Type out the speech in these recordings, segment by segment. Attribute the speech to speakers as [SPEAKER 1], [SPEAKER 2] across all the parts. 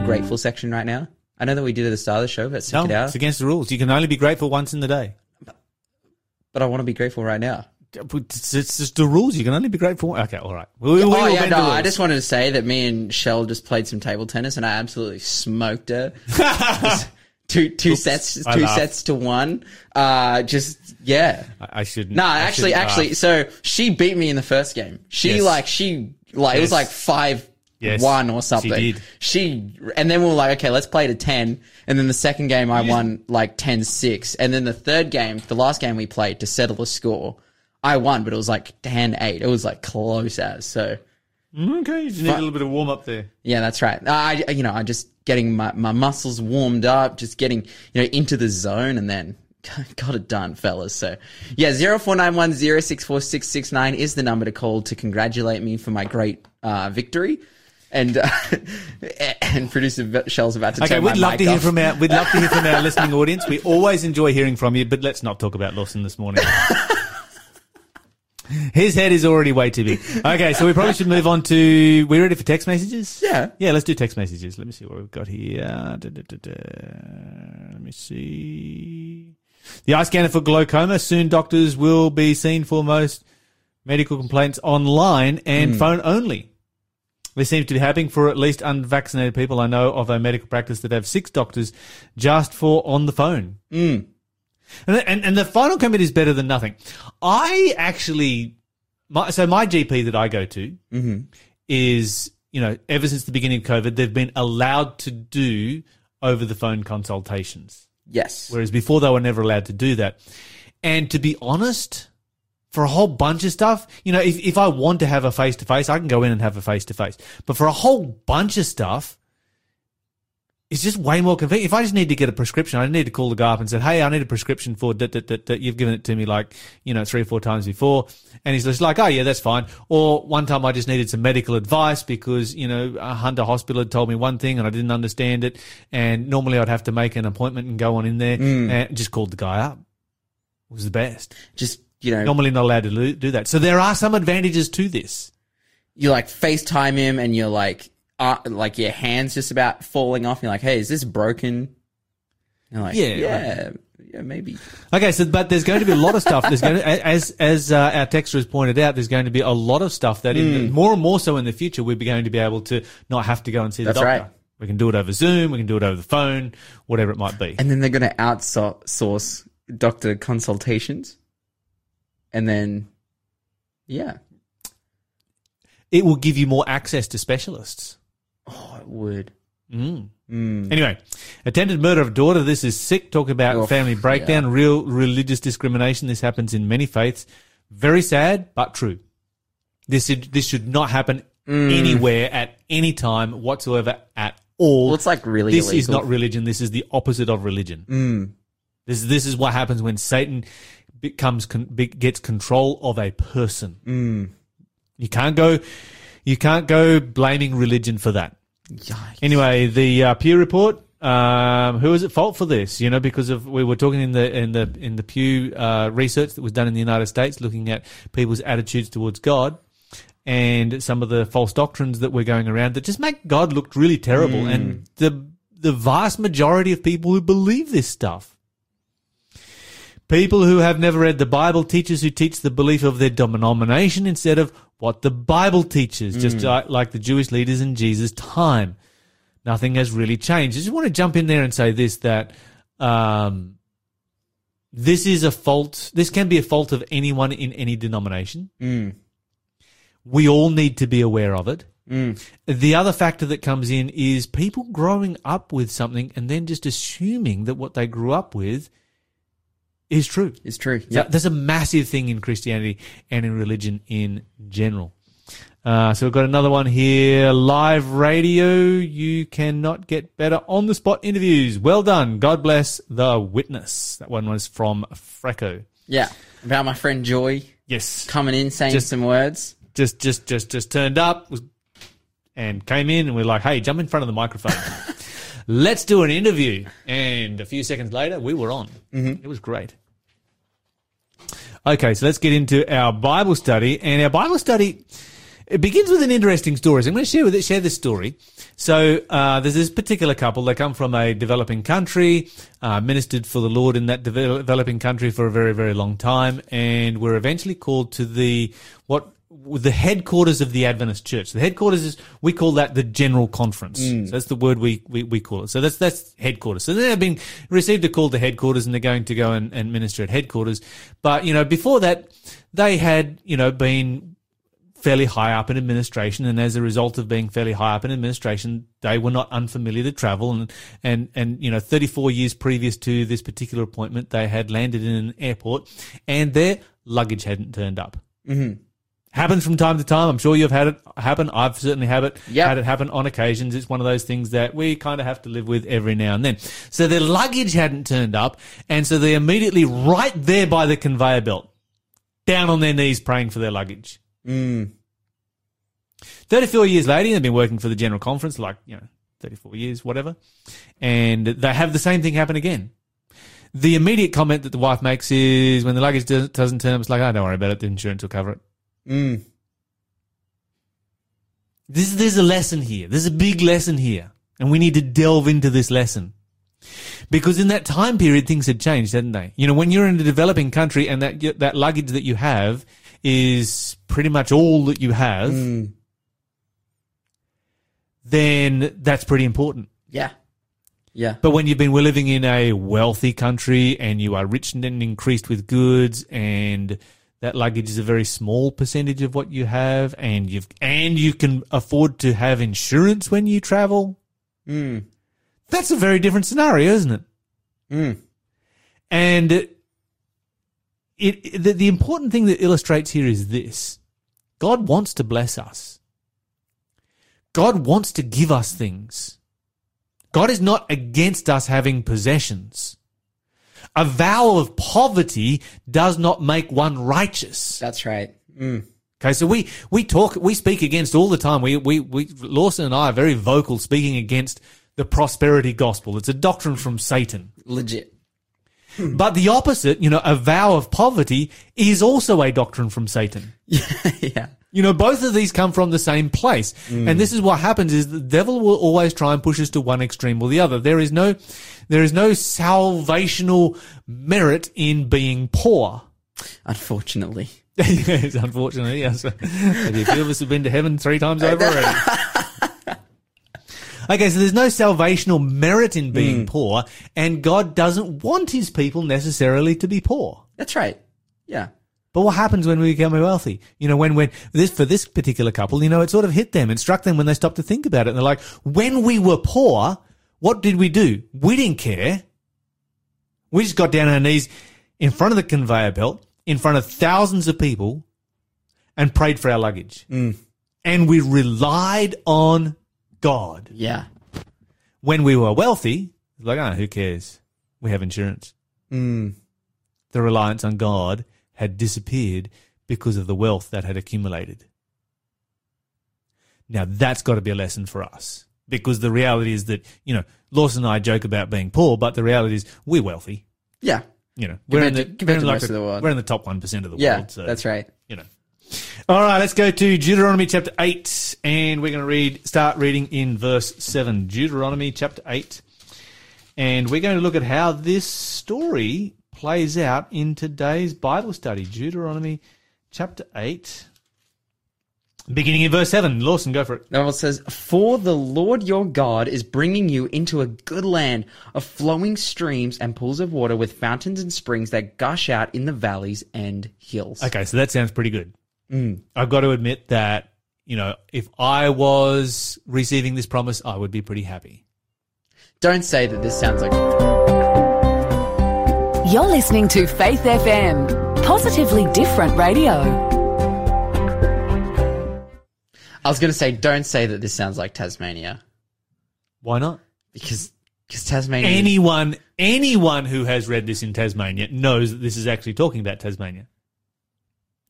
[SPEAKER 1] a grateful section right now? I know that we did at the start of the show, but stick
[SPEAKER 2] No,
[SPEAKER 1] it out.
[SPEAKER 2] it's against the rules. You can only be grateful once in the day.
[SPEAKER 1] But I want to be grateful right now.
[SPEAKER 2] It's, it's just the rules. You can only be grateful. Okay, all right. We, we
[SPEAKER 1] oh yeah, no. I just wanted to say that me and Shell just played some table tennis, and I absolutely smoked her. two two sets, two sets to one. Uh, just yeah.
[SPEAKER 2] I, I shouldn't.
[SPEAKER 1] No,
[SPEAKER 2] I
[SPEAKER 1] actually, actually,
[SPEAKER 2] laugh.
[SPEAKER 1] so she beat me in the first game. She
[SPEAKER 2] Yes.
[SPEAKER 1] like she like it was like five
[SPEAKER 2] Yes,
[SPEAKER 1] one or
[SPEAKER 2] she
[SPEAKER 1] something.
[SPEAKER 2] did.
[SPEAKER 1] She and then we were like, okay, let's play to ten. And then the second game, I won like 10-6. And then the third game, the last game we played to settle the score, I won, but it was like 10-8. It was like close as. So
[SPEAKER 2] okay, you just need a little bit of warm up there.
[SPEAKER 1] yeah, that's right. I, you know, I just getting my, my muscles warmed up, just getting, you know, into the zone and then got it done, fellas. So yeah, 0491064669 is the number to call to congratulate me for my great, uh, victory. And, uh, and producer Shell's about to
[SPEAKER 2] Okay, we'd love to hear
[SPEAKER 1] off.
[SPEAKER 2] from our we'd love to hear from our listening audience. We always enjoy hearing from you, but let's not talk about Lawson this morning. His head is already way too big. Okay, so we probably should move on to. We ready for text messages?
[SPEAKER 1] Yeah.
[SPEAKER 2] yeah. Let's do text messages. Let me see what we've got here. Da, da, da. Let me see. The eye scanner for glaucoma. Soon, doctors will be seen for most medical complaints online and phone only. This seems to be happening for at least unvaccinated people. I know of a medical practice that have six doctors just for on the phone. Mm. And, and, and the final comment is better than nothing. I actually, my, so my GP that I go to is, you know, ever since the beginning of COVID, they've been allowed to do over the phone consultations.
[SPEAKER 1] Yes.
[SPEAKER 2] Whereas before they were never allowed to do that. And to be honest, for a whole bunch of stuff, you know, if, if I want to have a face to face, I can go in and have a face to face. But for a whole bunch of stuff, it's just way more convenient. If I just need to get a prescription, I need to call the guy up and say, "Hey, I need a prescription for that. that, that, that. You've given it to me like you know three or four times before," and he's just like, "Oh yeah, that's fine." Or one time I just needed some medical advice because you know a Hunter Hospital had told me one thing and I didn't understand it, and normally I'd have to make an appointment and go on in there, mm. and just called the guy up. It was the best.
[SPEAKER 1] Just, you know,
[SPEAKER 2] Normally not allowed to do that. So there are some advantages to this.
[SPEAKER 1] you like FaceTime him and you're like, uh, like your hands just about falling off. You're like, hey, is this broken? You're like,
[SPEAKER 2] Yeah,
[SPEAKER 1] yeah, yeah, maybe.
[SPEAKER 2] Okay, so but there's going to be a lot of stuff. There's going to, as as uh, our texter has pointed out, there's going to be a lot of stuff that in the, more and more so in the future we're going to be able to not have to go and see the doctor.
[SPEAKER 1] right.
[SPEAKER 2] We can do it over Zoom. We can do it over the phone, whatever it might be.
[SPEAKER 1] And then they're going to outsource doctor consultations. And then, yeah,
[SPEAKER 2] It will give you more access to specialists.
[SPEAKER 1] oh, it would. Mm. Mm.
[SPEAKER 2] Anyway, attempted murder of daughter. This is sick. Talk about
[SPEAKER 1] Oof,
[SPEAKER 2] family breakdown, real religious discrimination. This happens in many faiths. Very sad, but true. This should, this should not happen mm. anywhere at any time whatsoever at all.
[SPEAKER 1] Well, it's like really
[SPEAKER 2] this is not religion. This is the opposite of religion. This this is what happens when Satan becomes con- gets control of a person. You can't go you can't go blaming religion for that.
[SPEAKER 1] Yikes.
[SPEAKER 2] Anyway, the uh, Pew report. Um, who is at fault for this? You know, because of we were talking in the in the in the Pew uh, research that was done in the United States, looking at people's attitudes towards God and some of the false doctrines that were going around that just make God look really terrible. And the the vast majority of people who believe this stuff. People who have never read the Bible, teachers who teach the belief of their denomination instead of what the Bible teaches, just hmm. like, like the Jewish leaders in Jesus' time. Nothing has really changed. I just want to jump in there and say this that um, this is a fault. This can be a fault of anyone in any denomination. Hmm. We all need to be aware of it. Hmm. The other factor that comes in is people growing up with something and then just assuming that what they grew up with is true.
[SPEAKER 1] It's true.
[SPEAKER 2] So
[SPEAKER 1] Yep.
[SPEAKER 2] There's a massive thing in Christianity and in religion in general. Uh, so we've got another one here. Live radio. You cannot get better on the spot interviews. Well done. God bless the witness. That one was from Freco.
[SPEAKER 1] Yeah. About my friend Joy
[SPEAKER 2] Yes.
[SPEAKER 1] coming in saying
[SPEAKER 2] Just-
[SPEAKER 1] some words.
[SPEAKER 2] Just, just, just, just turned up and came in and we're like, hey, jump in front of the microphone. Let's do an interview. And a few seconds later, we were on. It was great. Okay, so let's get into our Bible study. And our Bible study, It begins with an interesting story. So I'm going to share with it, share this story. So uh, there's this particular couple. They come from a developing country, uh, ministered for the Lord in that devel- developing country for a very, very long time, and were eventually called to the what the headquarters of the Adventist Church. The headquarters is we call that the General Conference. So that's the word we, we, we call it. So that's that's headquarters. So they've been received a call to headquarters and they're going to go and, and minister at headquarters. But you know, before that, they had you know been fairly high up in administration, and as a result of being fairly high up in administration, they were not unfamiliar to travel. And and and you know, 34 years previous to this particular appointment, they had landed in an airport, and their luggage hadn't turned up. Mm-hmm. Happens from time to time. I'm sure you've had it happen. I've certainly had it
[SPEAKER 1] Yep.
[SPEAKER 2] had it happen on occasions. It's one of those things that we kind of have to live with every now and then. So their luggage hadn't turned up, and so they're immediately right there by the conveyor belt, down on their knees praying for their luggage. Mm. 34 years later, they've been working for the General Conference, like, you know, 34 years, whatever. And they have the same thing happen again. The immediate comment that the wife makes is when the luggage doesn't doesn't turn up, it's like, oh, don't worry about it. The insurance will cover it.
[SPEAKER 1] Mm.
[SPEAKER 2] This, there's a lesson here. There's a big lesson here. And we need to delve into this lesson. Because in that time period, things had changed, hadn't they? You know, when you're in a developing country and that, that luggage that you have is pretty much all that you have, then that's pretty important.
[SPEAKER 1] Yeah. Yeah.
[SPEAKER 2] But when you've been we're living in a wealthy country and you are rich and increased with goods and that luggage is a very small percentage of what you have and you've and you can afford to have insurance when you travel,
[SPEAKER 1] Mm.
[SPEAKER 2] that's a very different scenario, isn't it?
[SPEAKER 1] Mm.
[SPEAKER 2] And it, it the, the important thing that illustrates here is this. God wants to bless us. God wants to give us things. God is not against us having possessions. A vow of poverty does not make one righteous.
[SPEAKER 1] That's right. Mm.
[SPEAKER 2] Okay, so we, we talk, we speak against all the time. We, we, we, Lawson and I are very vocal speaking against the prosperity gospel. It's a doctrine from Satan.
[SPEAKER 1] Legit.
[SPEAKER 2] But the opposite, you know, a vow of poverty is also a doctrine from Satan.
[SPEAKER 1] yeah.
[SPEAKER 2] You know, both of these come from the same place. And this is what happens is the devil will always try and push us to one extreme or the other. There is no, there is no salvational merit in being poor.
[SPEAKER 1] Unfortunately.
[SPEAKER 2] yes, unfortunately, yes. A few of us have been to heaven three times over already. Okay, so there's no salvational merit in being hmm. poor, and God doesn't want his people necessarily to be poor.
[SPEAKER 1] That's right. Yeah.
[SPEAKER 2] But what happens when we become wealthy? You know, when, when this, for this particular couple, you know, it sort of hit them and struck them when they stopped to think about it. And they're like, when we were poor, what did we do? We didn't care. We just got down on our knees in front of the conveyor belt, in front of thousands of people and prayed for our luggage. And we relied on God.
[SPEAKER 1] Yeah.
[SPEAKER 2] When we were wealthy, like, ah, who cares? We have insurance.
[SPEAKER 1] Mm.
[SPEAKER 2] the reliance on God had disappeared because of the wealth that had accumulated. Now that's got to be a lesson for us because the reality is that, you know, Lawson and I joke about being poor, but the reality is we're wealthy.
[SPEAKER 1] Yeah.
[SPEAKER 2] You know, we're in the,
[SPEAKER 1] to-
[SPEAKER 2] we're in
[SPEAKER 1] to
[SPEAKER 2] like
[SPEAKER 1] most of the world.
[SPEAKER 2] We're in the top 1% of the
[SPEAKER 1] Yeah.
[SPEAKER 2] world. So,
[SPEAKER 1] That's right.
[SPEAKER 2] you know. All right, let's go to Deuteronomy chapter 8 and we're going to read start reading in verse 7. Deuteronomy chapter 8. And we're going to look at how this story plays out in today's Bible study. Deuteronomy chapter 8 beginning in verse 7. Lawson, go for it.
[SPEAKER 1] The Bible says, For the Lord your God is bringing you into a good land of flowing streams and pools of water with fountains and springs that gush out in the valleys and hills.
[SPEAKER 2] Okay, so that sounds pretty good. Mm. I've got to admit that, you know, if I was receiving this promise, I would be pretty happy.
[SPEAKER 1] Don't say that this sounds like.
[SPEAKER 3] You're listening to Faith FM, positively different radio.
[SPEAKER 1] I was going to say, don't say that this sounds like Tasmania.
[SPEAKER 2] Why not?
[SPEAKER 1] Because because Tasmania.
[SPEAKER 2] anyone anyone who has read this in Tasmania knows that this is actually talking about Tasmania.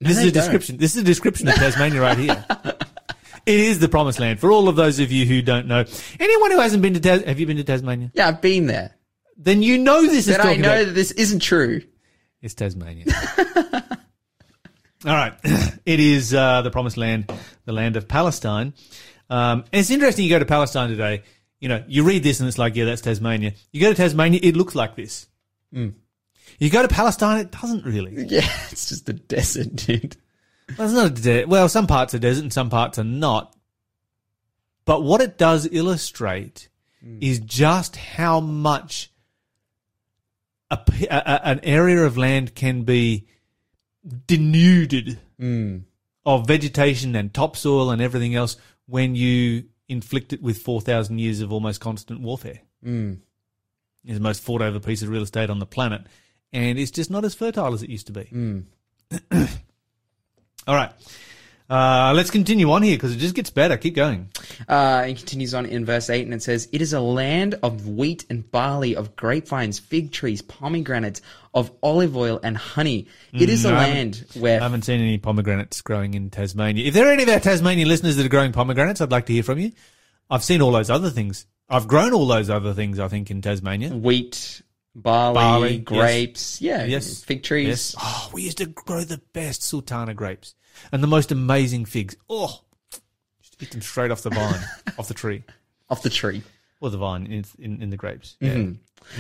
[SPEAKER 2] This
[SPEAKER 1] they
[SPEAKER 2] is a
[SPEAKER 1] don't.
[SPEAKER 2] description. This is a description of Tasmania right here. It is the promised land. For all of those of you who don't know, anyone who hasn't been to Tas- have you been to Tasmania?
[SPEAKER 1] Yeah, I've been there.
[SPEAKER 2] Then you know this is
[SPEAKER 1] Then I
[SPEAKER 2] talking
[SPEAKER 1] know
[SPEAKER 2] about
[SPEAKER 1] that this isn't true.
[SPEAKER 2] it's Tasmania. All right. It is uh, the promised land, the land of Palestine. Um, and it's interesting you go to Palestine today. You know, you read this and it's like, yeah, that's Tasmania. You go to Tasmania, it looks like this. You go to Palestine, it doesn't really.
[SPEAKER 1] Yeah, it's just a desert, dude.
[SPEAKER 2] Well, it's not a de- well, some parts are desert and some parts are not. But what it does illustrate is just how much a- a- an area of land can be denuded of vegetation and topsoil and everything else when you inflict it with 4,000 years of almost constant warfare. Mm. It's the most fought over piece of real estate on the planet. And it's just not as fertile as it used to be. All right. Uh, let's continue on here because it just gets better. Keep going.
[SPEAKER 1] Uh, it continues on in verse 8 and it says, It is a land of wheat and barley, of grapevines, fig trees, pomegranates, of olive oil and honey. It is a
[SPEAKER 2] Mm, I
[SPEAKER 1] land where
[SPEAKER 2] I haven't seen any pomegranates growing in Tasmania. If there are any of our Tasmanian listeners that are growing pomegranates, I'd like to hear from you. I've seen all those other things. I've grown all those other things, I think, in Tasmania.
[SPEAKER 1] wheat, barley,
[SPEAKER 2] Barley, yes.
[SPEAKER 1] grapes, yeah,
[SPEAKER 2] Yes.
[SPEAKER 1] fig trees.
[SPEAKER 2] Yes. Oh, we used to grow the best sultana grapes and the most amazing figs. Oh, just eat them straight off the vine, off the tree,
[SPEAKER 1] Off the tree.
[SPEAKER 2] or the vine in, in, in the grapes. Mm-hmm.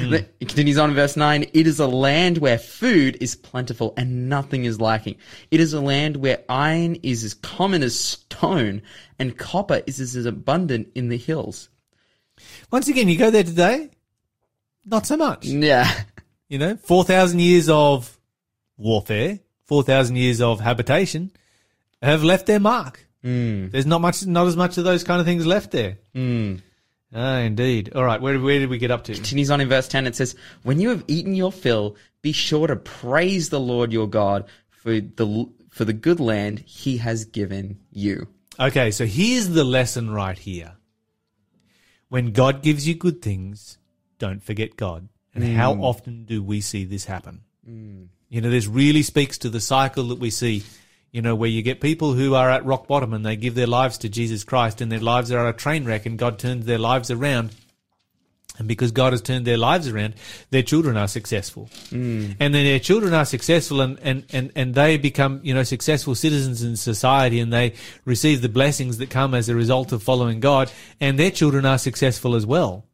[SPEAKER 2] Yeah.
[SPEAKER 1] Then It continues on in verse 9. It is a land where food is plentiful and nothing is lacking. It is a land where iron is as common as stone and copper is as abundant in the hills.
[SPEAKER 2] Once again, you go there today, not so much.
[SPEAKER 1] Yeah.
[SPEAKER 2] You know, 4,000 years of warfare, 4,000 years of habitation have left their mark. Mm. There's not much, not as much of those kind of things left there. Mm. Ah, indeed. All right. Where, where did we get up to?
[SPEAKER 1] Continues on in verse 10. It says, When you have eaten your fill, be sure to praise the Lord your God for the, for the good land he has given you.
[SPEAKER 2] Okay. So here's the lesson right here. When God gives you good things, don't forget God. And mm. how often do we see this happen? Mm. You know, this really speaks to the cycle that we see, you know, where you get people who are at rock bottom and they give their lives to Jesus Christ and their lives are a train wreck and God turns their lives around. And because God has turned their lives around, their children are successful. Mm. And then their children are successful and, and, and, and they become, you know, successful citizens in society and they receive the blessings that come as a result of following God and their children are successful as well.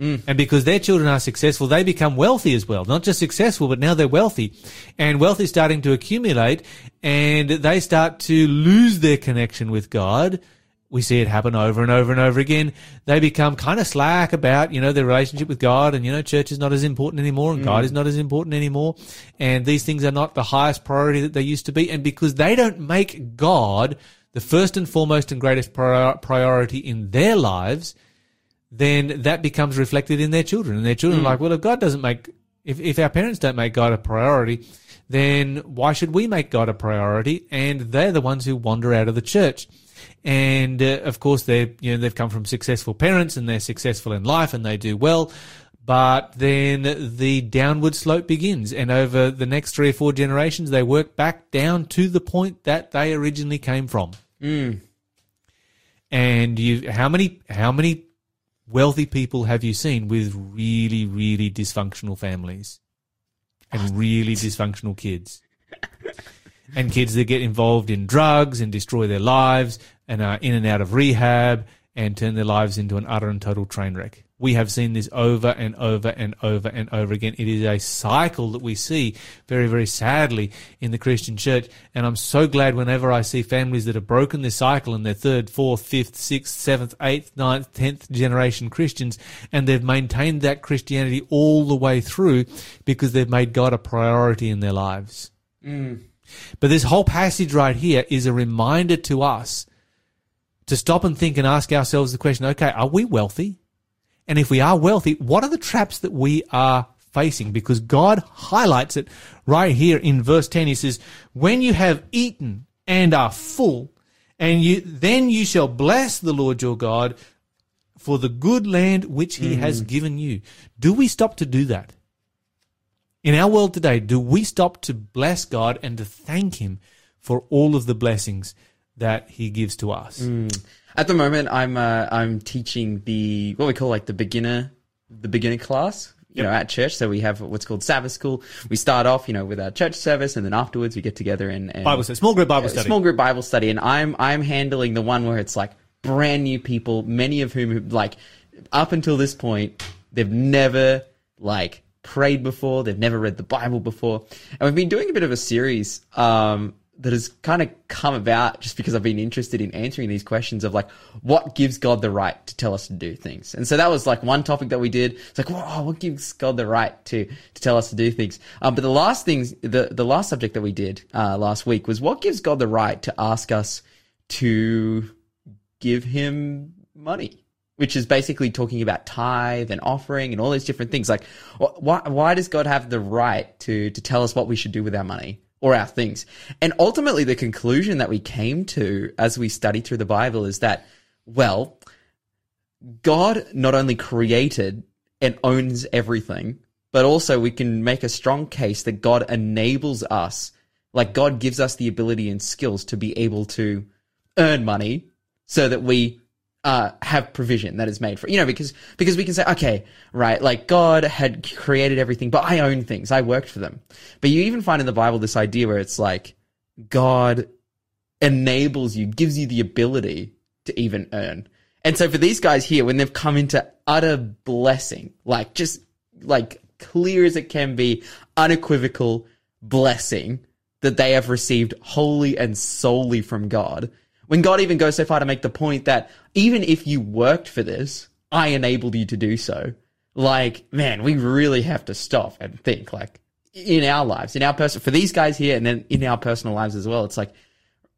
[SPEAKER 2] Mm. And because their children are successful, they become wealthy as well. Not just successful, but now they're wealthy. And wealth is starting to accumulate and they start to lose their connection with God. We see it happen over and over and over again. They become kind of slack about, you know, their relationship with God and, you know, church is not as important anymore and God mm. is not as important anymore. And these things are not the highest priority that they used to be. And because they don't make God the first and foremost and greatest prior- priority in their lives, then that becomes reflected in their children. And their children are like, well, if God doesn't make, if, if our parents don't make God a priority, then why should we make God a priority? And they're the ones who wander out of the church. And uh, of course, they're, you know, they've come from successful parents and they're successful in life and they do well. But then the downward slope begins. And over the next three or four generations, they work back down to the point that they originally came from. And you, how many, how many wealthy people have you seen with really, really dysfunctional families and really dysfunctional kids? and kids that get involved in drugs and destroy their lives and are in and out of rehab and turn their lives into an utter and total train wreck. We have seen this over and over and over and over again. It is a cycle that we see very, very sadly in the Christian church. And I'm so glad whenever I see families that have broken this cycle and they're third, fourth, fifth, sixth, seventh, eighth, ninth, tenth generation Christians and they've maintained that Christianity all the way through because they've made God a priority in their lives. Mm. But this whole passage right here is a reminder to us to stop and think and ask ourselves the question, okay, are we wealthy? And if we are wealthy, what are the traps that we are facing? Because God highlights it right here in verse 10. He says, when you have eaten and are full, and you, then you shall bless the Lord your God for the good land which he has mm. given you. Do we stop to do that? In our world today, do we stop to bless God and to thank Him for all of the blessings that He gives to us? Mm.
[SPEAKER 1] At the moment, I'm uh, I'm teaching the what we call like the beginner the beginner class you know, at church. So we have what's called Sabbath school. We start off, you know, with our church service, and then afterwards we get together and, and
[SPEAKER 2] Bible study, small group Bible
[SPEAKER 1] a
[SPEAKER 2] study.
[SPEAKER 1] small group Bible study, and I'm I'm handling the one where it's like brand new people, many of whom like up until this point they've never like prayed before, they've never read the Bible before, and we've been doing a bit of a series um, that has kind of come about just because I've been interested in answering these questions of like what gives God the right to tell us to do things, and so that was like one topic that we did. It's like, whoa, what gives God the right to to tell us to do things? Um, but the last things, the the last subject that we did uh, last week was what gives God the right to ask us to give Him money which is basically talking about tithe and offering and all these different things. Like, wh- why, why does God have the right to, to tell us what we should do with our money or our things? And ultimately, the conclusion that we came to as we study through the Bible is that, well, God not only created and owns everything, but also we can make a strong case that God enables us, like God gives us the ability and skills to be able to earn money so that we uh, have provision that is made for you know because because we can say okay right like God had created everything but I own things. I worked for them. But you even find in the Bible this idea where it's like God enables you gives you the ability to even earn. And so for these guys here when they've come into utter blessing like just like clear as it can be unequivocal blessing that they have received wholly and solely from God when God even goes so far to make the point that even if you worked for this, I enabled you to do so. Like, man, we really have to stop and think like in our lives, in our person, for these guys here and then in our personal lives as well. It's like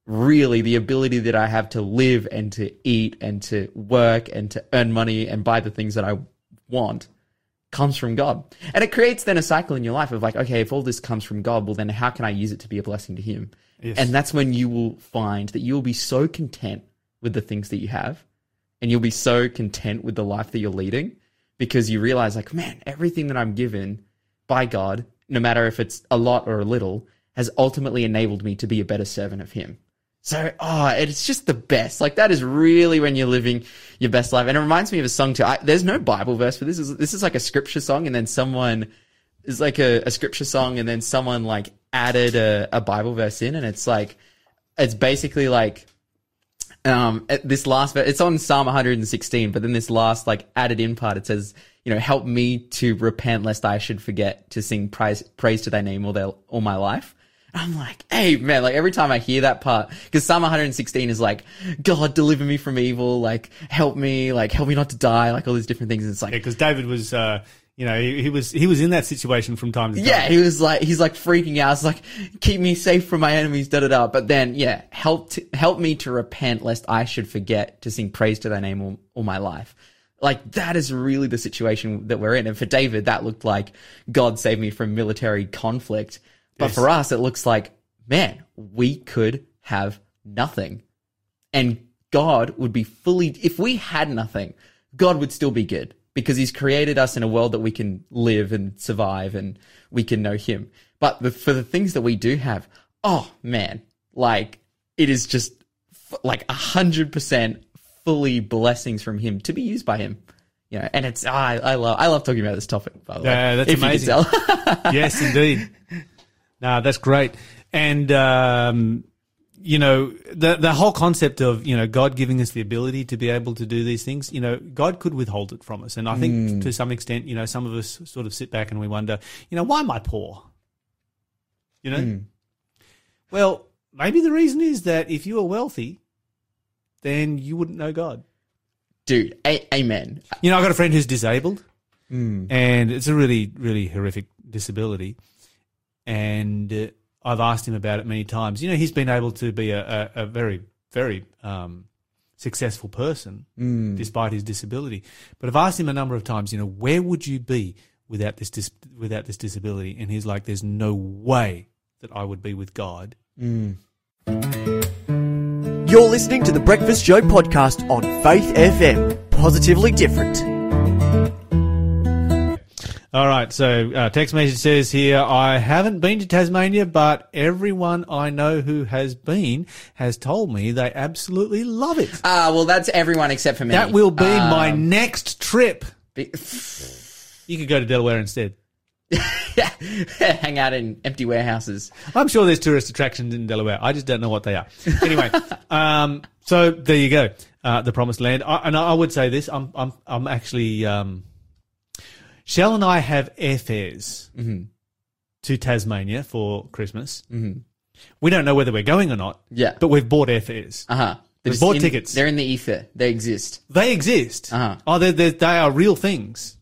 [SPEAKER 1] really the ability that I have to live and to eat and to work and to earn money and buy the things that I want comes from God. And it creates then a cycle in your life of like, okay, if all this comes from God, well then how can I use it to be a blessing to him?
[SPEAKER 2] Yes.
[SPEAKER 1] And that's when you will find that you'll be so content with the things that you have and you'll be so content with the life that you're leading because you realize like, man, everything that I'm given by God, no matter if it's a lot or a little, has ultimately enabled me to be a better servant of him. So, oh, it's just the best. Like that is really when you're living your best life. And it reminds me of a song too. I, there's no Bible verse for this. This is, this is like a scripture song and then someone is like a, a scripture song and then someone like added a, a Bible verse in and it's like, it's basically like, um, this last, verse, it's on Psalm 116, but then this last like added in part, it says, you know, help me to repent lest I should forget to sing praise, praise to thy name all, their, all my life. I'm like, hey man, like every time I hear that part, because Psalm 116 is like, God deliver me from evil, like help me, like help me not to die, like all these different things. And it's like,
[SPEAKER 2] Yeah, because David was, uh, you know, he, he was he was in that situation from time to time.
[SPEAKER 1] Yeah, he was like, he's like freaking out. It's like, keep me safe from my enemies, da da da. But then, yeah, help, to, help me to repent lest I should forget to sing praise to thy name all, all my life. Like, that is really the situation that we're in. And for David, that looked like God save me from military conflict. But
[SPEAKER 2] Yes.
[SPEAKER 1] for us, it looks like, man, we could have nothing. And God would be fully, if we had nothing, God would still be good because he's created us in a world that we can live and survive and we can know him. But the, for the things that we do have, oh man, like it is just f- like a hundred percent fully blessings from him to be used by him. You know, and it's, I, I love, I love talking about this topic, by the way.
[SPEAKER 2] Yeah, that's
[SPEAKER 1] if
[SPEAKER 2] amazing. yes, indeed. No, that's great. And um, you know, the the whole concept of you know God giving us the ability to be able to do these things. You know, God could withhold it from us, and I think mm. to some extent, you know, some of us sort of sit back and we wonder, you know, why am I poor? You know, mm. well, maybe the reason is that if you were wealthy, then you wouldn't know God.
[SPEAKER 1] Dude, a- amen.
[SPEAKER 2] You know, I've got a friend who's disabled, mm. and it's a really, really horrific disability. And uh, I've asked him about it many times. You know, he's been able to be a, a, a very, very um, successful person despite his disability. But I've asked him a number of times. You know, where would you be without this dis- without this disability? And he's like, "There's no way that I would be with God."
[SPEAKER 4] You're listening to the Breakfast Show podcast on Faith FM. Positively different.
[SPEAKER 2] All right. So, uh, text message says here, I haven't been to Tasmania, but everyone I know who has been has told me they absolutely love it.
[SPEAKER 1] Ah, well, that's everyone except for me.
[SPEAKER 2] That will be
[SPEAKER 1] Um,
[SPEAKER 2] my next trip.
[SPEAKER 1] Be-
[SPEAKER 2] You could go to Delaware instead.
[SPEAKER 1] yeah, hang out in empty warehouses.
[SPEAKER 2] I'm sure there's tourist attractions in Delaware. I just don't know what they are. Anyway, um, so there you go, uh, the promised land. I, and I would say this: I'm, I'm, I'm actually. Um, Shell and I have airfares to Tasmania for Christmas. Mm-hmm. We don't know whether we're going or not.
[SPEAKER 1] Yeah.
[SPEAKER 2] but we've bought airfares.
[SPEAKER 1] Uh huh.
[SPEAKER 2] We've bought tickets.
[SPEAKER 1] They're in the ether. They exist.
[SPEAKER 2] They exist.
[SPEAKER 1] Uh-huh.
[SPEAKER 2] Oh, they're, they're, they are real things.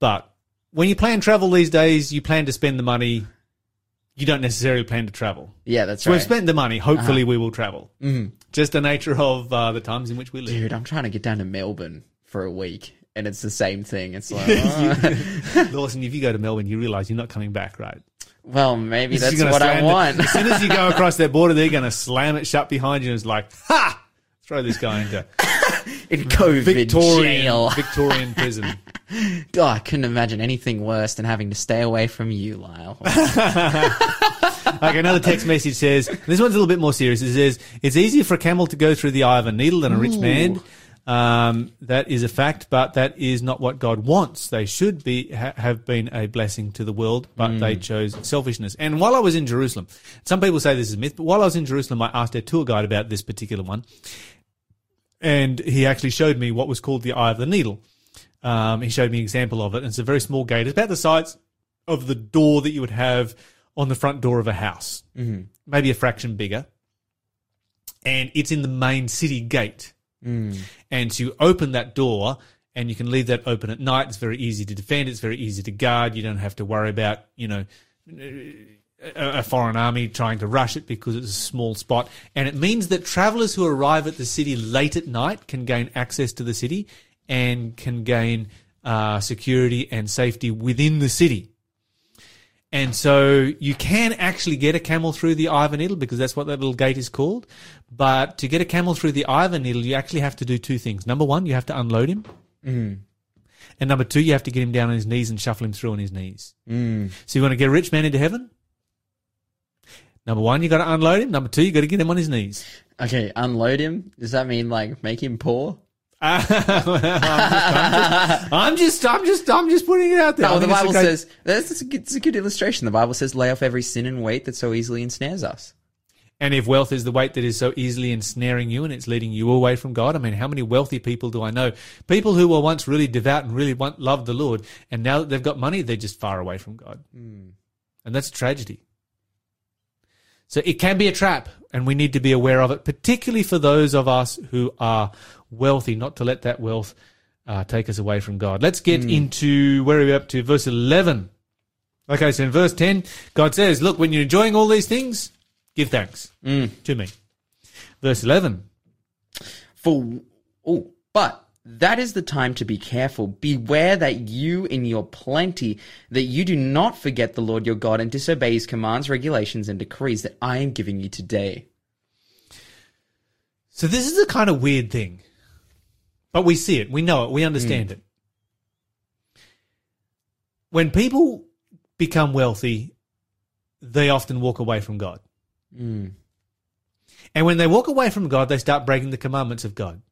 [SPEAKER 2] But when you plan travel these days, you plan to spend the money. You don't necessarily plan to travel.
[SPEAKER 1] Yeah, that's right.
[SPEAKER 2] So
[SPEAKER 1] right.
[SPEAKER 2] we've spent the money. Hopefully, we will travel. Mm. Just the nature of uh, the times in which we live.
[SPEAKER 1] Dude, I'm trying to get down to Melbourne for a week, and it's the same thing. It's like, oh,
[SPEAKER 2] Lawson, if you go to Melbourne, you realise you're not coming back, right?
[SPEAKER 1] well, maybe that's what I want.
[SPEAKER 2] as soon as you go across that border, they're going to slam it shut behind you. And it's like, ha! Throw this guy into
[SPEAKER 1] in COVID
[SPEAKER 2] Victorian
[SPEAKER 1] jail.
[SPEAKER 2] Victorian prison.
[SPEAKER 1] Oh, I couldn't imagine anything worse than having to stay away from you, Lyle.
[SPEAKER 2] Okay, another text message says, this one's a little bit more serious. It says, it's easier for a camel to go through the eye of a needle than a rich man. Um, that is a fact, but that is not what God wants. They should be ha- have been a blessing to the world, but they chose selfishness. And while I was in Jerusalem, some people say this is a myth, but while I was in Jerusalem, I asked our tour guide about this particular one, and he actually showed me what was called the eye of the needle. Um, he showed me an example of it, and it's a very small gate. It's about the size of the door that you would have on the front door of a house, mm-hmm. maybe a fraction bigger. And it's in the main city gate. And so you open that door and you can leave that open at night. It's very easy to defend. It's very easy to guard. You don't have to worry about, you know, a, a foreign army trying to rush it because it's a small spot. And it means that travelers who arrive at the city late at night can gain access to the city and can gain uh, security and safety within the city. And so you can actually get a camel through the eye of a needle because that's what that little gate is called. But to get a camel through the eye of a needle, you actually have to do two things. Number one, you have to unload him. Mm. And number two, you have to get him down on his knees and shuffle him through on his knees. Mm. So you want to get a rich man into heaven? Number one, you got to unload him. Number two, you got to get him on his knees.
[SPEAKER 1] okay, unload him. Does that mean like make him poor?
[SPEAKER 2] I'm just, I'm just, I'm just putting it out there.
[SPEAKER 1] No, the
[SPEAKER 2] think it's a
[SPEAKER 1] Bible says that's it's a, good, it's a good illustration. The Bible says, "Lay off every sin and weight that so easily ensnares us."
[SPEAKER 2] And if wealth is the weight that is so easily ensnaring you and it's leading you away from God, I mean, how many wealthy people do I know? People who were once really devout and really want, loved the Lord, and now that they've got money, they're just far away from God. Hmm. And that's a tragedy. So it can be a trap, and we need to be aware of it, particularly for those of us who are wealthy, not to let that wealth uh, take us away from God. Let's get into where are we up to? Verse 11. Okay, so in verse 10, God says, Look, when you're enjoying all these things, give thanks to me. Verse 11.
[SPEAKER 1] For oh, but that is the time to be careful. Beware that you, in your plenty, that you do not forget the Lord your God and disobey His commands, regulations, and decrees that I am giving you today.
[SPEAKER 2] So this is a kind of weird thing. But we see it, we know it, we understand hmm. it. When people become wealthy, they often walk away from God. Hmm. And when they walk away from God, they start breaking the commandments of God.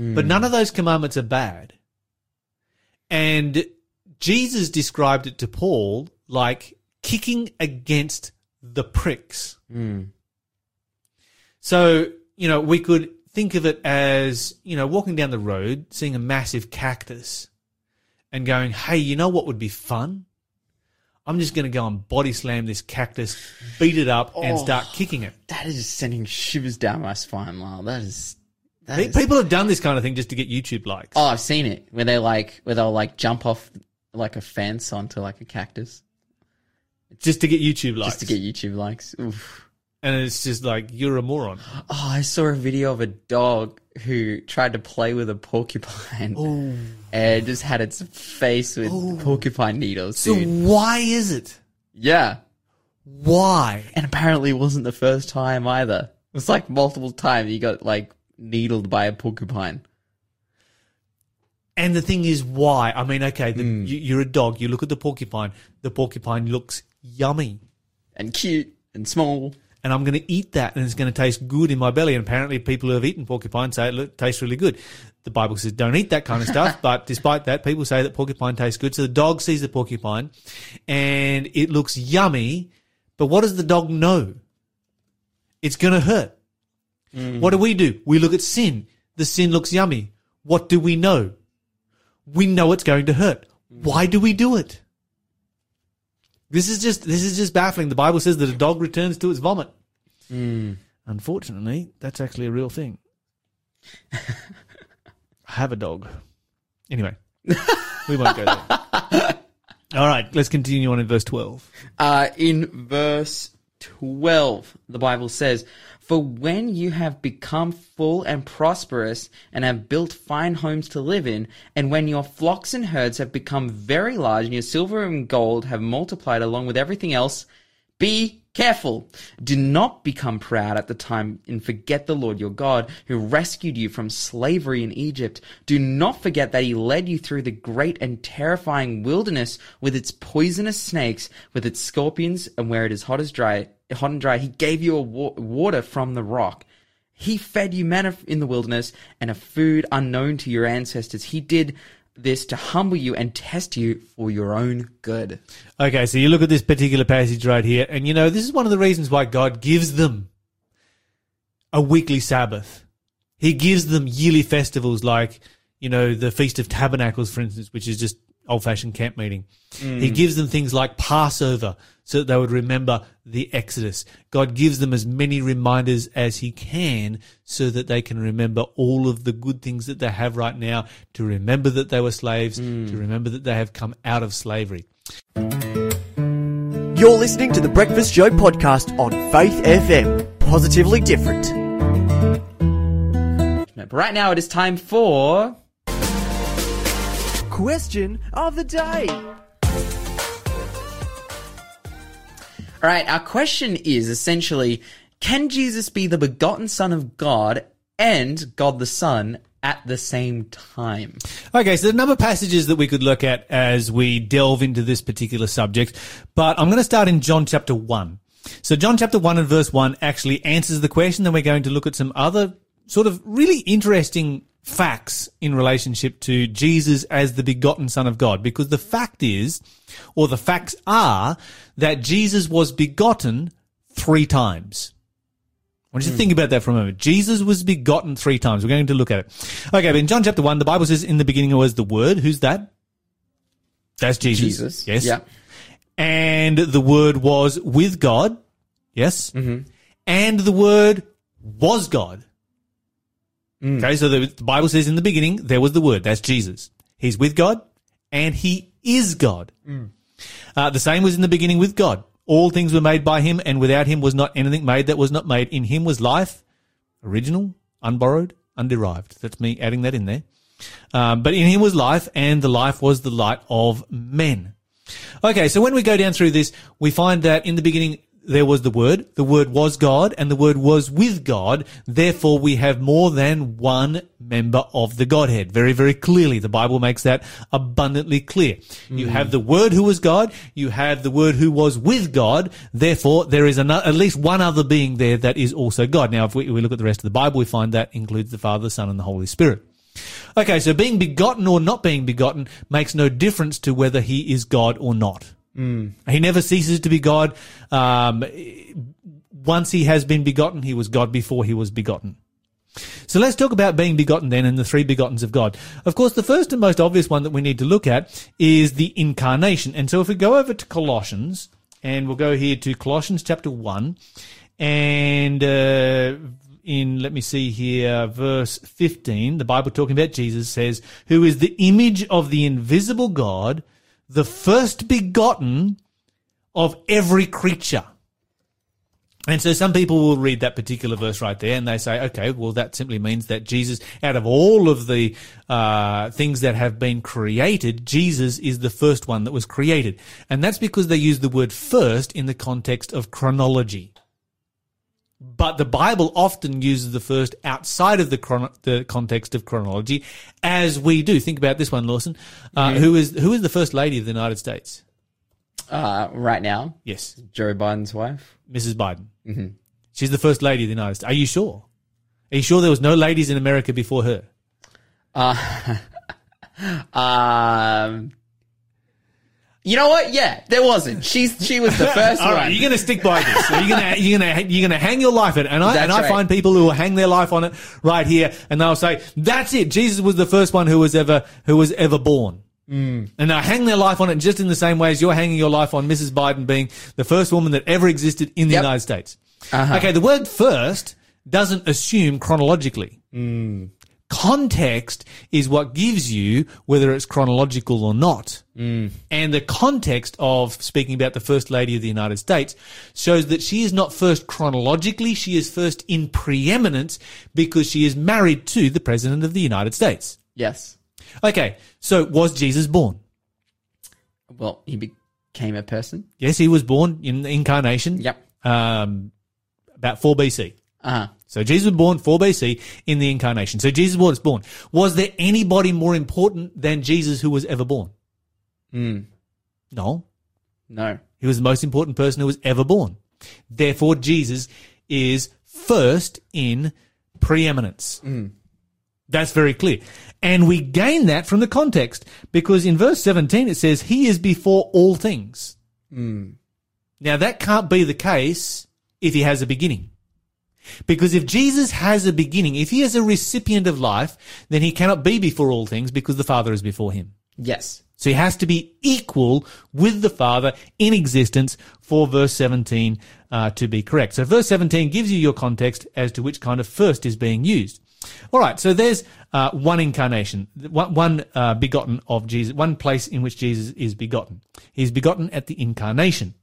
[SPEAKER 2] But none of those commandments are bad. And Jesus described it to Paul like kicking against the pricks. So, you know, we could think of it as, you know, walking down the road, seeing a massive cactus and going, hey, you know what would be fun? I'm just going to go and body slam this cactus, beat it up, and
[SPEAKER 1] Oh.
[SPEAKER 2] start kicking it.
[SPEAKER 1] That is sending shivers down my spine, Lyle. That is. That
[SPEAKER 2] Pe-
[SPEAKER 1] is
[SPEAKER 2] People have done this kind of thing just to get YouTube likes.
[SPEAKER 1] oh, I've seen it where they like where they'll like jump off like a fence onto like a cactus
[SPEAKER 2] just to get YouTube likes.
[SPEAKER 1] just to get YouTube likes. Oof.
[SPEAKER 2] and it's just like, you're a moron.
[SPEAKER 1] Oh, I saw a video of a dog who tried to play with a porcupine and just had its face with porcupine needles,
[SPEAKER 2] So
[SPEAKER 1] dude.
[SPEAKER 2] why is it?
[SPEAKER 1] yeah.
[SPEAKER 2] Why?
[SPEAKER 1] And apparently it wasn't the first time either. It was like multiple times he got like needled by a porcupine.
[SPEAKER 2] And the thing is, why? I mean, okay, the,
[SPEAKER 1] Hmm.
[SPEAKER 2] you, you're a dog. You look at the porcupine. The porcupine looks yummy.
[SPEAKER 1] And cute and small.
[SPEAKER 2] and I'm going to eat that and it's going to taste good in my belly. And apparently, people who have eaten porcupine say it look, tastes really good. The Bible says don't eat that kind of stuff, but despite that, people say that porcupine tastes good. So the dog sees the porcupine and it looks yummy, but what does the dog know? It's going to hurt. Mm. What do we do? We look at sin. The sin looks yummy. What do we know? We know it's going to hurt. Mm. Why do we do it? This is just this is just baffling. The Bible says that a dog returns to its vomit. Mm. Unfortunately, that's actually a real thing. I have a dog. Anyway, we won't go there. All right, let's continue on in verse 12.
[SPEAKER 1] Uh, in verse 12, the Bible says, For when you have become full and prosperous and have built fine homes to live in, and when your flocks and herds have become very large and your silver and gold have multiplied along with everything else, be careful. Do not become proud at the time and forget the Lord your God who rescued you from slavery in Egypt. Do not forget that he led you through the great and terrifying wilderness with its poisonous snakes, with its scorpions, and where it is hot as dry, hot and dry, he gave you a wa- water from the rock. He fed you manna in the wilderness and a food unknown to your ancestors. He did this to humble you and test you for your own good.
[SPEAKER 2] Okay, so you look at this particular passage right here, and you know, this is one of the reasons why God gives them a weekly Sabbath. He gives them yearly festivals like, you know, the Feast of Tabernacles, for instance, which is just old fashioned camp meeting. He mm. gives them things like Passover so that they would remember the Exodus. God gives them as many reminders as He can so that they can remember all of the good things that they have right now, to remember that they were slaves, to mm. remember that they have come out of slavery.
[SPEAKER 4] You're listening to the Breakfast Show podcast on Faith FM. Positively different.
[SPEAKER 1] But right now it is time for
[SPEAKER 4] Question of the day.
[SPEAKER 1] All right, our question is essentially can Jesus be the begotten Son of God and God the Son at the same time?
[SPEAKER 2] Okay, so there are a number of passages that we could look at as we delve into this particular subject, but I'm going to start in John chapter 1. So John chapter 1 and verse 1 actually answers the question, then we're going to look at some other sort of really interesting facts in relationship to Jesus as the begotten Son of God, because the fact is, or the facts are, that Jesus was begotten three times. I want you to think about that for a moment. Jesus was begotten three times. We're going to look at it. Okay, but in John chapter 1, the Bible says, in the beginning was the Word. Who's that? That's Jesus.
[SPEAKER 1] Jesus.
[SPEAKER 2] Yes.
[SPEAKER 1] Yeah.
[SPEAKER 2] And the Word was with God. Yes. Mm-hmm. And the Word was God. Okay, so the, the Bible says in the beginning, there was the Word. That's Jesus. He's with God and He is God. Uh, the same was in the beginning with God. All things were made by Him, and without Him was not anything made that was not made. In Him was life, original, unborrowed, underived. That's me adding that in there. Um, but in Him was life, and the life was the light of men. Okay, so when we go down through this, we find that in the beginning there was the Word, the Word was God, and the Word was with God. Therefore, we have more than one member of the Godhead. Very, very clearly. The Bible makes that abundantly clear. You hmm. have the Word who was God, you have the Word who was with God. Therefore, there is at least one other being there that is also God. Now, if we, we look at the rest of the Bible, we find that includes the Father, the Son, and the Holy Spirit. Okay, so being begotten or not being begotten makes no difference to whether he is God or not. He never ceases to be God. Um, once he has been begotten, he was God before he was begotten. So let's talk about being begotten then and the three begottens of God. Of course, the first and most obvious one that we need to look at is the incarnation. And so if we go over to Colossians, and we'll go here to Colossians chapter 1, and uh, in, let me see here, verse 15, the Bible talking about Jesus says, who is the image of the invisible God, the first begotten of every creature. And so some people will read that particular verse right there and they say, okay, well, that simply means that Jesus, out of all of the uh, things that have been created, Jesus is the first one that was created. And that's because they use the word first in the context of chronology. But the Bible often uses the first outside of the, chrono- the context of chronology, as we do. Think about this one, Lawson. Uh, who is who is the first lady of the United States?
[SPEAKER 1] Uh, right now,
[SPEAKER 2] Yes,
[SPEAKER 1] Joe Biden's wife.
[SPEAKER 2] Mrs. Biden. Mm-hmm. She's the first lady of the United States. Are you sure? Are you sure there was no ladies in America before her?
[SPEAKER 1] Uh, um, you know what? Yeah, there wasn't. She's she was the first
[SPEAKER 2] All
[SPEAKER 1] one.
[SPEAKER 2] right, you're going to stick by this. You're going to you're going to you're going to hang your life on it, and I
[SPEAKER 1] That's
[SPEAKER 2] and I
[SPEAKER 1] right.
[SPEAKER 2] find people who will hang their life on it right here, and they'll say that's it. Jesus was the first one who was ever who was ever born.
[SPEAKER 1] Mm.
[SPEAKER 2] And they'll hang their life on it just in the same way as you're hanging your life on Mrs. Biden being the first woman that ever existed in the
[SPEAKER 1] Yep.
[SPEAKER 2] United States.
[SPEAKER 1] Uh-huh.
[SPEAKER 2] Okay, the word first doesn't assume chronologically.
[SPEAKER 1] Mm.
[SPEAKER 2] Context is what gives you whether it's chronological or not.
[SPEAKER 1] Mm.
[SPEAKER 2] And the context of speaking about the First Lady of the United States shows that she is not first chronologically, she is first in preeminence because she is married to the President of the United States.
[SPEAKER 1] yes.
[SPEAKER 2] Okay, so was Jesus born?
[SPEAKER 1] Well, he became a person.
[SPEAKER 2] Yes, he was born in the incarnation.
[SPEAKER 1] Yep.
[SPEAKER 2] Um, about 4 BC.
[SPEAKER 1] Uh huh.
[SPEAKER 2] So Jesus was born 4 BC in the incarnation. So Jesus was born. Was there anybody more important than Jesus who was ever born?
[SPEAKER 1] Mm.
[SPEAKER 2] No.
[SPEAKER 1] No.
[SPEAKER 2] He was the most important person who was ever born. Therefore, Jesus is first in preeminence. That's very clear. And we gain that from the context because in verse 17 it says, He is before all things. Now that can't be the case if he has a beginning. Because if Jesus has a beginning, if he is a recipient of life, then he cannot be before all things because the Father is before him.
[SPEAKER 1] Yes.
[SPEAKER 2] So he has to be equal with the Father in existence for verse 17 uh, to be correct. So verse 17 gives you your context as to which kind of first is being used. All right, so there's uh, one incarnation, one, one uh, begotten of Jesus, one place in which Jesus is begotten. He's begotten at the incarnation.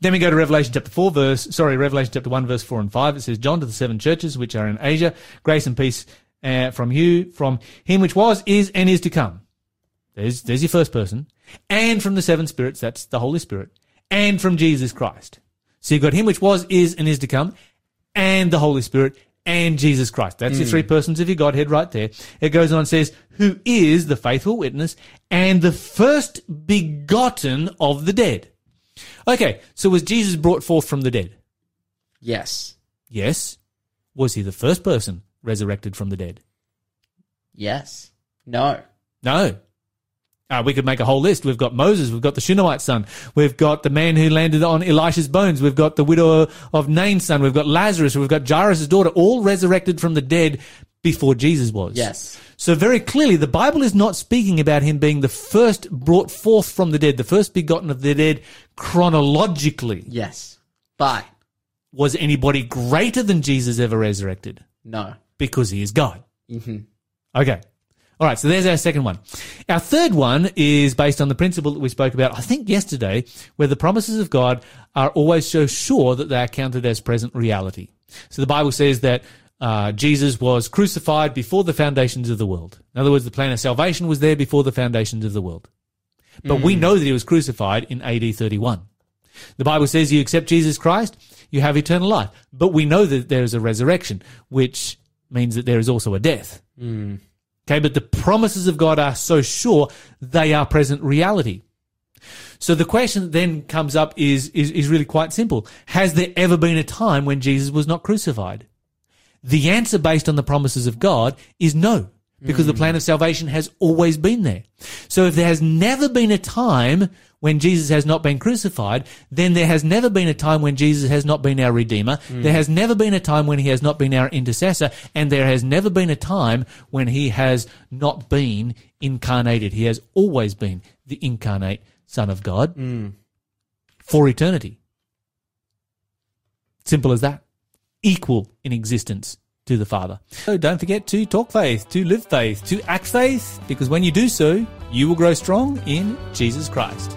[SPEAKER 2] Then we go to Revelation chapter 4 verse, sorry, Revelation chapter 1 verse 4 and 5. It says, John to the seven churches which are in Asia, grace and peace uh, from you, from him which was, is, and is to come. There's, there's your first person. And from the seven spirits, that's the Holy Spirit. And from Jesus Christ. So you've got him which was, is, and is to come, and the Holy Spirit, and Jesus Christ. That's your three persons of your Godhead right there. It goes on and says, who is the faithful witness and the first begotten of the dead. Okay, so was Jesus brought forth from the dead?
[SPEAKER 1] Yes.
[SPEAKER 2] Yes. Was he the first person resurrected from the dead?
[SPEAKER 1] Yes. No.
[SPEAKER 2] No. Uh, we could make a whole list. We've got Moses. We've got the Shunammite son. We've got the man who landed on Elisha's bones. We've got the widow of Nain's son. We've got Lazarus. We've got Jairus' daughter, all resurrected from the dead before Jesus was.
[SPEAKER 1] Yes.
[SPEAKER 2] So very clearly, the Bible is not speaking about him being the first brought forth from the dead, the first begotten of the dead chronologically.
[SPEAKER 1] Yes. But
[SPEAKER 2] Was anybody greater than Jesus ever resurrected?
[SPEAKER 1] no.
[SPEAKER 2] Because he is God. Mm-hmm. Okay. All right, so there's our second one. Our third one is based on the principle that we spoke about, I think, yesterday, where the promises of God are always so sure that they are counted as present reality. So the Bible says that uh, Jesus was crucified before the foundations of the world. In other words, the plan of salvation was there before the foundations of the world. But we hmm. know that he was crucified in AD 31. The Bible says you accept Jesus Christ, you have eternal life. But we know that there is a resurrection, which means that there is also a death. Hmm. Okay, but the promises of God are so sure they are present reality. So the question that then comes up is, is, is really quite simple. Has there ever been a time when Jesus was not crucified? The answer based on the promises of God is no, because the hmm. plan of salvation has always been there. So if there has never been a time when Jesus has not been crucified, then there has never been a time when Jesus has not been our Redeemer. Hmm. There has never been a time when he has not been our intercessor. And there has never been a time when he has not been incarnated. He has always been the incarnate Son of God hmm. for eternity. Simple as that. Equal in existence to the Father. So don't forget to talk faith, to live faith, to act faith, because when you do so, you will grow strong in Jesus Christ.